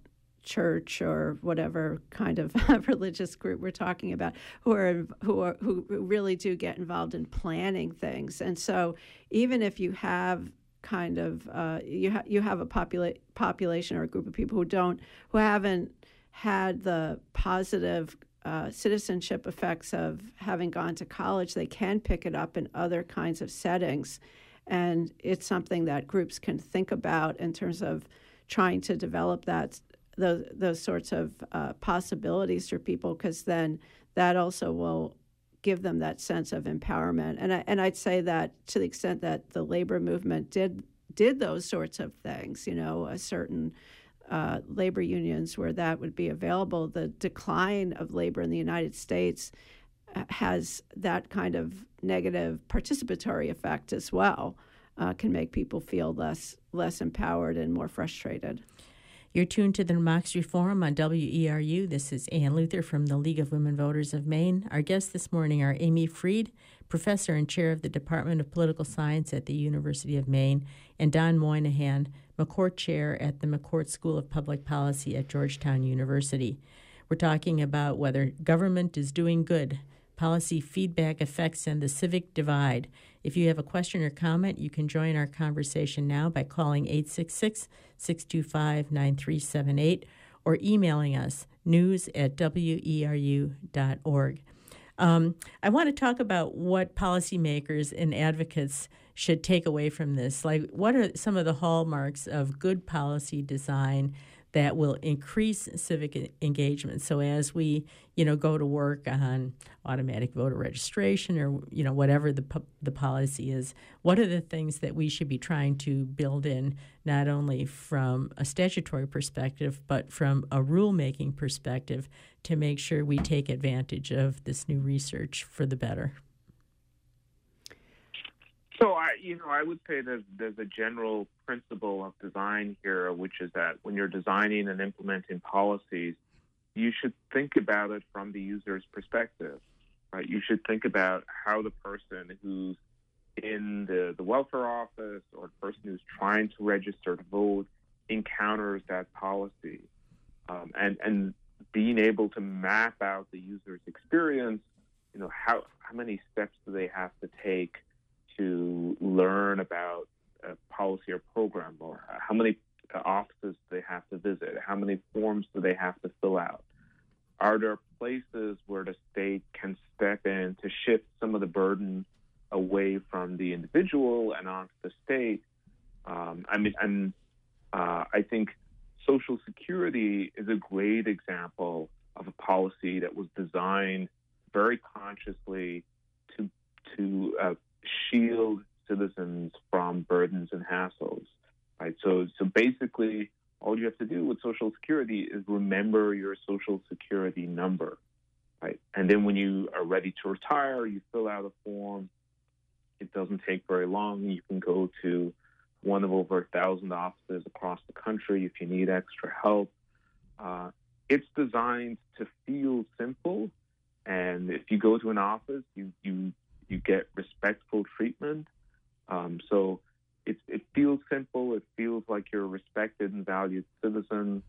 church or whatever kind of [LAUGHS] religious group we're talking about who are who are who really do get involved in planning things. And so even if you have kind of uh, you ha- you have a popula- population or a group of people who don't who haven't had the positive uh, citizenship effects of having gone to college, they can pick it up in other kinds of settings. And it's something that groups can think about in terms of trying to develop that those, those sorts of uh, possibilities for people, because then that also will give them that sense of empowerment. And I, and I'd say that to the extent that the labor movement did did those sorts of things, you know, a certain uh, labor unions where that would be available. The decline of labor in the United States uh, has that kind of negative participatory effect as well. Uh, can make people feel less less empowered and more frustrated. You're tuned to the Democracy Forum on WERU. This is Ann Luther from the League of Women Voters of Maine. Our guests this morning are Amy Fried, professor and chair of the Department of Political Science at the University of Maine, and Don Moynihan, McCourt Chair at the McCourt School of Public Policy at Georgetown University. We're talking about whether government is doing good, policy feedback effects, and the civic divide. If you have a question or comment, you can join our conversation now by calling 866 625 9378 or emailing us news at weru.org. Um, I want to talk about what policymakers and advocates should take away from this. Like, what are some of the hallmarks of good policy design that will increase civic engagement. So as we, you know, go to work on automatic voter registration or you know whatever the the policy is, what are the things that we should be trying to build in not only from a statutory perspective but from a rulemaking perspective to make sure we take advantage of this new research for the better. So I, you know, I would say that there's a general principle of design here, which is that when you're designing and implementing policies, you should think about it from the user's perspective, right? You should think about how the person who's in the, the welfare office or the person who's trying to register to vote encounters that policy. Um, and, and being able to map out the user's experience, you know, how, how many steps do they have to take to learn about a policy or program, or how many offices do they have to visit, how many forms do they have to fill out. Are there places where the state can step in to shift some of the burden away from the individual and onto the state? Um, I mean, and uh, I think Social Security is a great example of a policy that was designed very consciously to to uh, shield citizens from burdens and hassles. Right. So so basically all you have to do with Social Security is remember your Social Security number. Right. And then when you are ready to retire, you fill out a form. It doesn't take very long. You can go to one of over a thousand offices across the country if you need extra help. Uh, it's designed to feel simple, and if you go to an office, you you you get respectful treatment. Um, so it, it feels simple. It feels like you're a respected and valued citizen.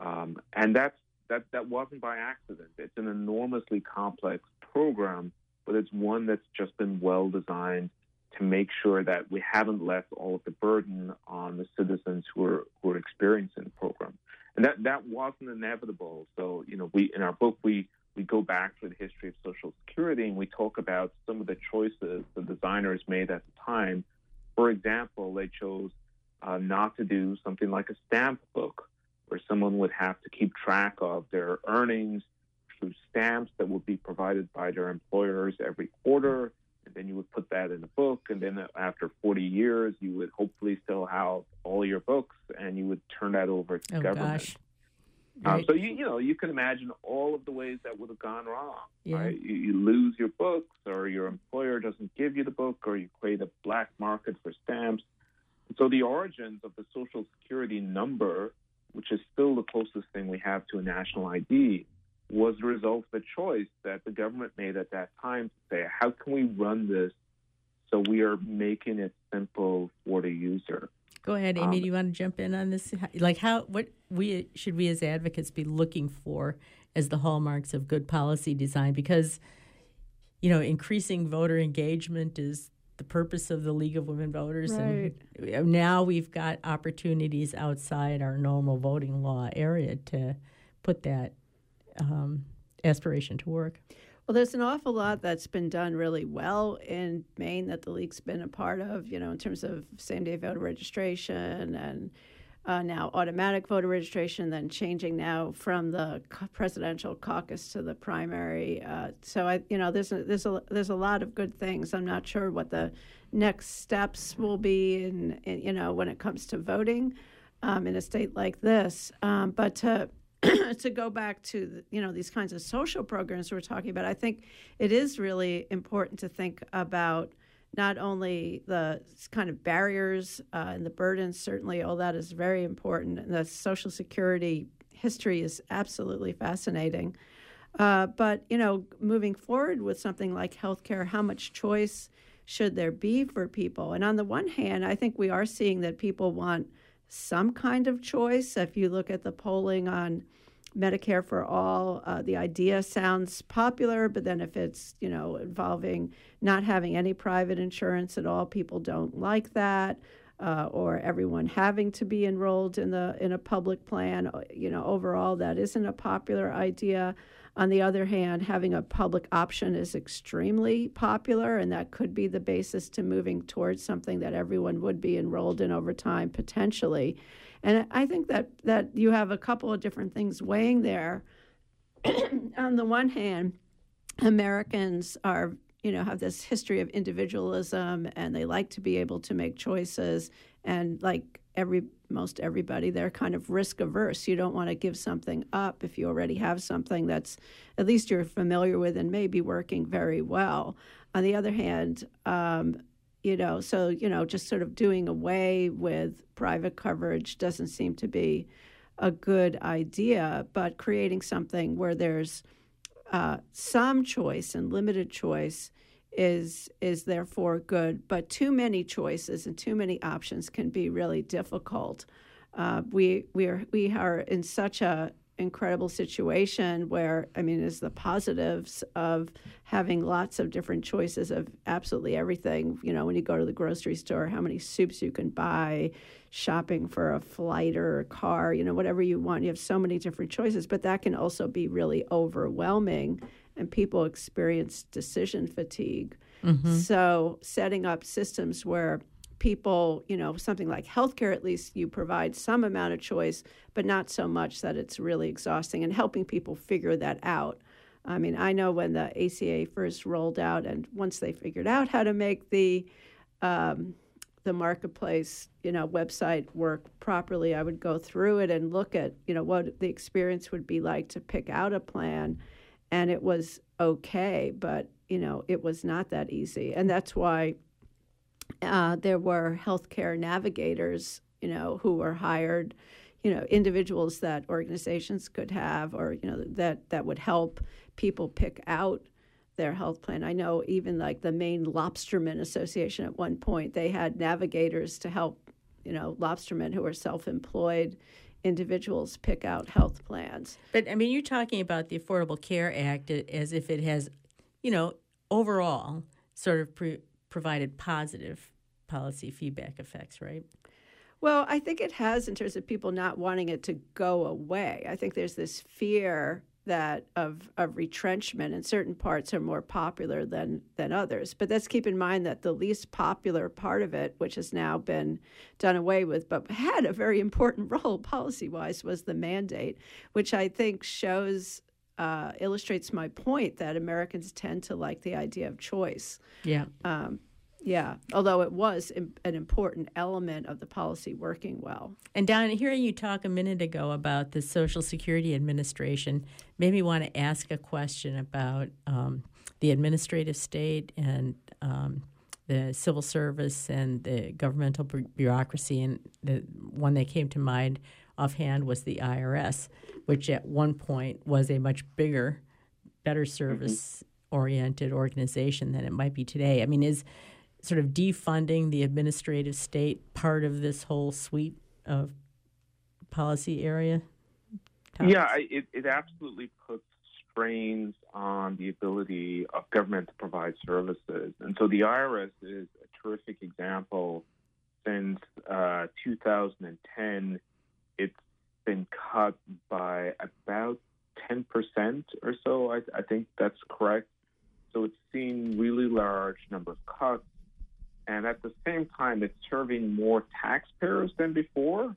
Um, and that's, that, that wasn't by accident. It's an enormously complex program, but it's one that's just been well designed to make sure that we haven't left all of the burden on the citizens who are, who are experiencing the program. And that, that wasn't inevitable. So, you know, we, in our book, we, we go back to the history of Social Security and we talk about some of the choices the designers made at the time. For example, they chose uh, not to do something like a stamp book, where someone would have to keep track of their earnings through stamps that would be provided by their employers every quarter. And then you would put that in a book. And then after 40 years, you would hopefully still have all your books and you would turn that over to oh, government. Gosh. Um, so you you know you can imagine all of the ways that would have gone wrong. Yeah. Right? You, you lose your books, or your employer doesn't give you the book, or you create a black market for stamps. So the origins of the Social Security number, which is still the closest thing we have to a national ID, was the result of a choice that the government made at that time to say, how can we run this so we are making it simple for the user. Go ahead, Amy. Um, do you want to jump in on this? Like, how what we should we as advocates be looking for as the hallmarks of good policy design? Because you know, increasing voter engagement is the purpose of the League of Women Voters, Right. and now we've got opportunities outside our normal voting law area to put that um, aspiration to work. Well, there's an awful lot that's been done really well in Maine that the league's been a part of, you know, in terms of same day voter registration and uh, now automatic voter registration, then changing now from the presidential caucus to the primary. Uh, so I, you know, there's a, there's a there's a lot of good things. I'm not sure what the next steps will be, in, in you know, when it comes to voting um, in a state like this. Um, but to [CLEARS THROAT] to go back to you know these kinds of social programs we're talking about, I think it is really important to think about not only the kind of barriers uh, and the burdens. Certainly, all that is very important. And the Social Security history is absolutely fascinating. Uh, but you know, moving forward with something like healthcare, how much choice should there be for people? And on the one hand, I think we are seeing that people want some kind of choice. If you look at the polling on Medicare for all, uh, the idea sounds popular, but then if it's you know involving not having any private insurance at all, people don't like that. Uh, or everyone having to be enrolled in the in a public plan, you know, overall that isn't a popular idea. On the other hand, having a public option is extremely popular, and that could be the basis to moving towards something that everyone would be enrolled in over time, potentially. And I think that, that you have a couple of different things weighing there. [CLEARS THROAT] On the one hand, Americans are, you know, have this history of individualism and they like to be able to make choices. And like every most everybody, they're kind of risk averse. You don't want to give something up if you already have something that's at least you're familiar with and may be working very well. On the other hand, um, you know, so you know, just sort of doing away with private coverage doesn't seem to be a good idea. But creating something where there's uh, some choice and limited choice is is therefore good. But too many choices and too many options can be really difficult. Uh, we we are we are in such a incredible situation where I mean, is the positives of having lots of different choices of absolutely everything. You know, when you go to the grocery store, how many soups you can buy, shopping for a flight or a car, you know, whatever you want. You have so many different choices, but that can also be really overwhelming, and people experience decision fatigue. So, setting up systems where people, you know, something like healthcare, at least you provide some amount of choice, but not so much that it's really exhausting and helping people figure that out. I mean, I know when the ACA first rolled out, and once they figured out how to make the um, the marketplace, you know, website work properly, I would go through it and look at, you know, what the experience would be like to pick out a plan, and it was okay, but you know, it was not that easy, and that's why uh, there were healthcare navigators, you know, who were hired, you know, individuals that organizations could have, or you know, that that would help people pick out their health plan. I know even like the Maine Lobstermen Association at one point, they had navigators to help, you know, lobstermen who were self employed individuals pick out health plans. But I mean, you're talking about the Affordable Care Act as if it has, you know, overall sort of pre- provided positive policy feedback effects, right? Well, I think it has in terms of people not wanting it to go away. I think there's this fear that of of retrenchment and certain parts are more popular than than others. But let's keep in mind that the least popular part of it which has now been done away with but had a very important [LAUGHS] role policy wise was the mandate which i think shows uh, illustrates my point that americans tend to like the idea of choice. Yeah. Um, yeah, although it was an important element of the policy working well. And Don, hearing you talk a minute ago about the Social Security Administration made me want to ask a question about um, the administrative state and um, the civil service and the governmental bureaucracy. And the one that came to mind offhand was the IRS, which at one point was a much bigger, better service oriented organization than it might be today. I mean, is sort of defunding the administrative state part of this whole suite of policy area? Yeah, it, it absolutely puts strains on the ability of government to provide services. And so the IRS is a terrific example. Since uh, 2010, it's been cut by about 10% or so. I, I think that's correct. So it's seen really large number of cuts and at the same time, it's serving more taxpayers than before,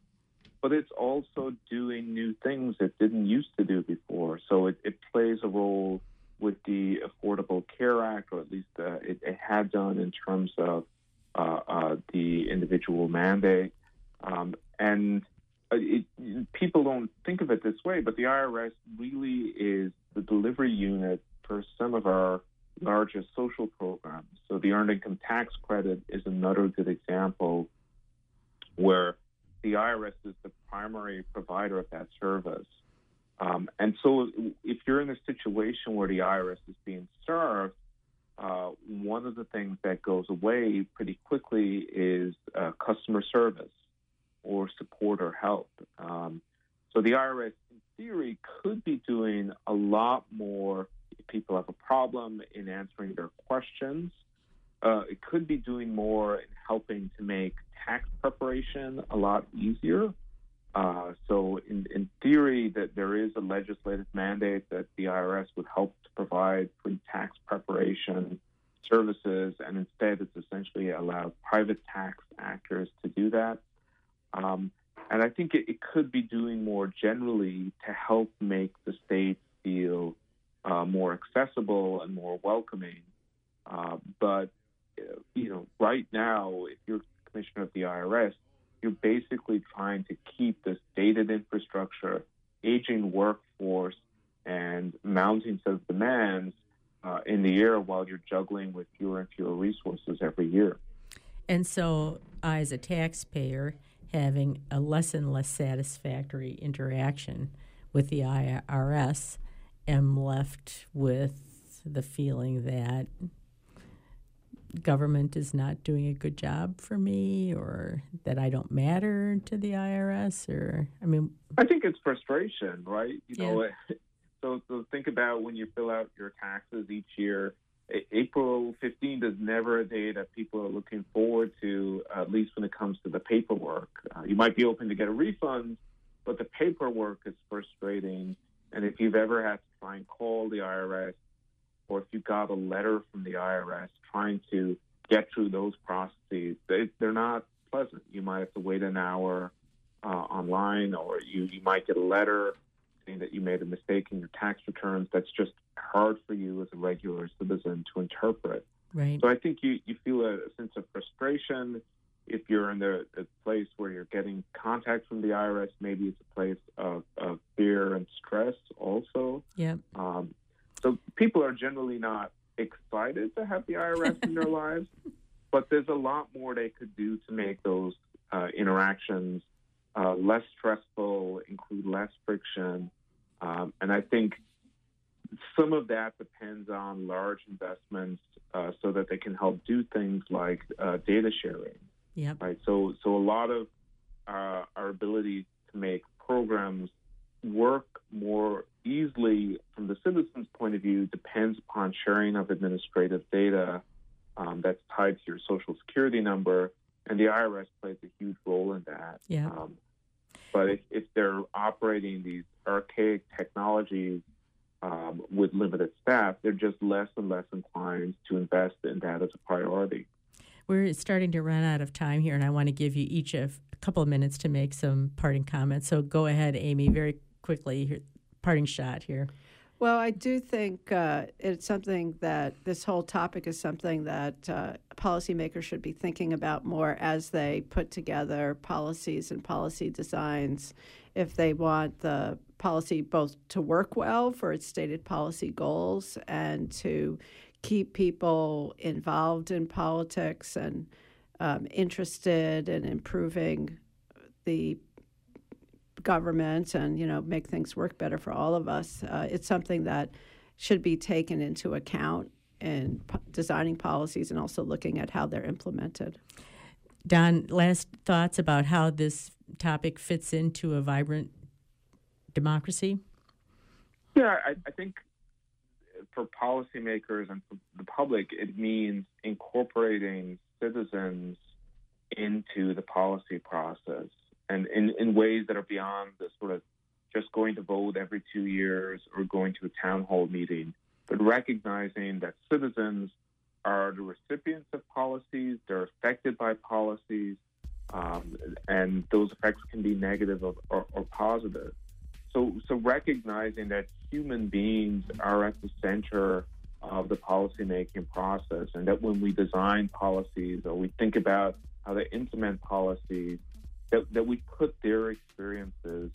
but it's also doing new things it didn't used to do before. So it, it plays a role with the Affordable Care Act, or at least uh, it, it, had done in terms of uh, uh, the individual mandate. Um, and uh, it, people don't think of it this way, but the IRS really is the delivery unit for some of our largest social programs. So the earned income tax credit is another good example where the IRS is the primary provider of that service. Um, and so if you're in a situation where the IRS is being served, uh, one of the things that goes away pretty quickly is uh, customer service or support or help. Um, so the IRS, in theory, could be doing a lot more people have a problem in answering their questions. Uh, it could be doing more in helping to make tax preparation a lot easier. Uh, so, in, in theory, that there is a legislative mandate that the IRS would help to provide free tax preparation services, and instead, it's essentially allowed private tax actors to do that. Um, and I think it, it, could be doing more generally to help make the state feel uh, more accessible and more welcoming. Uh, but you know, right now, if you're commissioner of the IRS, you're basically trying to keep this dated infrastructure, aging workforce, and mounting set of demands uh, in the air while you're juggling with fewer and fewer resources every year. And so, I, as a taxpayer, having a less and less satisfactory interaction with the IRS, am left with the feeling that government is not doing a good job for me or that I don't matter to the IRS or I mean I think it's frustration, right? You yeah. know, [LAUGHS] so so think about when you fill out your taxes each year. April 15th is never a day that people are looking forward to, at least when it comes to the paperwork. Uh, you might be hoping to get a refund, but the paperwork is frustrating. And if you've ever had try and call the IRS, or if you got a letter from the IRS trying to get through those processes, they, they're not pleasant. You might have to wait an hour uh, online, or you, you might get a letter saying that you made a mistake in your tax returns. That's just hard for you as a regular citizen to interpret. Right. So I think you, you feel a sense of frustration if you're in the, the, place where you're getting contact from the IRS, maybe it's a place of, of fear and stress also. Yeah. Um, so people are generally not excited to have the IRS in their [LAUGHS] lives, but there's a lot more they could do to make those uh, interactions uh, less stressful, include less friction. Um, and I think some of that depends on large investments uh, so that they can help do things like uh, data sharing. Yep. Right. So, so a lot of uh, our ability to make programs work more easily from the citizen's point of view depends upon sharing of administrative data um, that's tied to your social security number, and the IRS plays a huge role in that. Yeah. Um, but if, if they're operating these archaic technologies um, with limited staff, they're just less and less inclined to invest in that as a priority. We're starting to run out of time here, and I want to give you each a couple of minutes to make some parting comments. So go ahead, Amy, very quickly, parting shot here. Well, I do think uh, it's something that this whole topic is something that uh, policymakers should be thinking about more as they put together policies and policy designs. If they want the policy both to work well for its stated policy goals and to keep people involved in politics and um, interested in improving the government and you know make things work better for all of us. Uh, it's something that should be taken into account in p- designing policies and also looking at how they're implemented. Don, last thoughts about how this topic fits into a vibrant democracy? Yeah, I, I think for policymakers and for the public, it means incorporating citizens into the policy process and in, in ways that are beyond the sort of just going to vote every two years or going to a town hall meeting, but recognizing that citizens are the recipients of policies, they're affected by policies, um, and those effects can be negative or, or, or positive. So, so recognizing that human beings are at the center of the policymaking process, and that when we design policies or we think about how to implement policies, that, that we put their experiences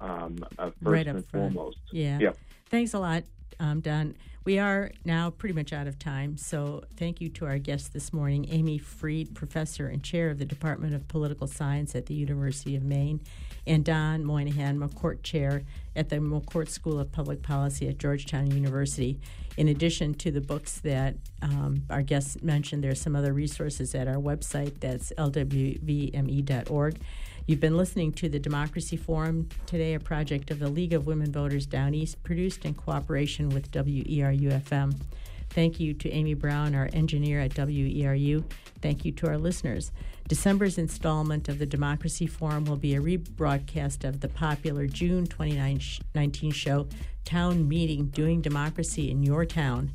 um, uh, first right and front. foremost. Yeah. Yeah. Thanks a lot, um, Don. We are now pretty much out of time, so thank you to our guests this morning Amy Fried, Professor and Chair of the Department of Political Science at the University of Maine, and Don Moynihan, McCourt Chair at the McCourt School of Public Policy at Georgetown University. In addition to the books that um, our guests mentioned, there are some other resources at our website that's lwvme.org. You've been listening to the Democracy Forum today, a project of the League of Women Voters Down East, produced in cooperation with WERU FM. Thank you to Amy Browne, our engineer at WERU. Thank you to our listeners. December's installment of the Democracy Forum will be a rebroadcast of the popular June 2019 show, Town Meeting Doing Democracy in Your Town.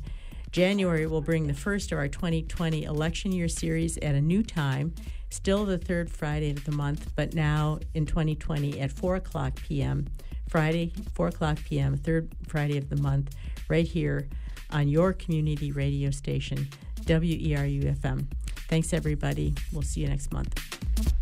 January will bring the first of our 2020 election year series at a new time, still the third Friday of the month, but now in 2020 at 4 o'clock p.m. Friday, 4 o'clock p.m., third Friday of the month, right here on your community radio station, WERU FM. Thanks, everybody. We'll see you next month.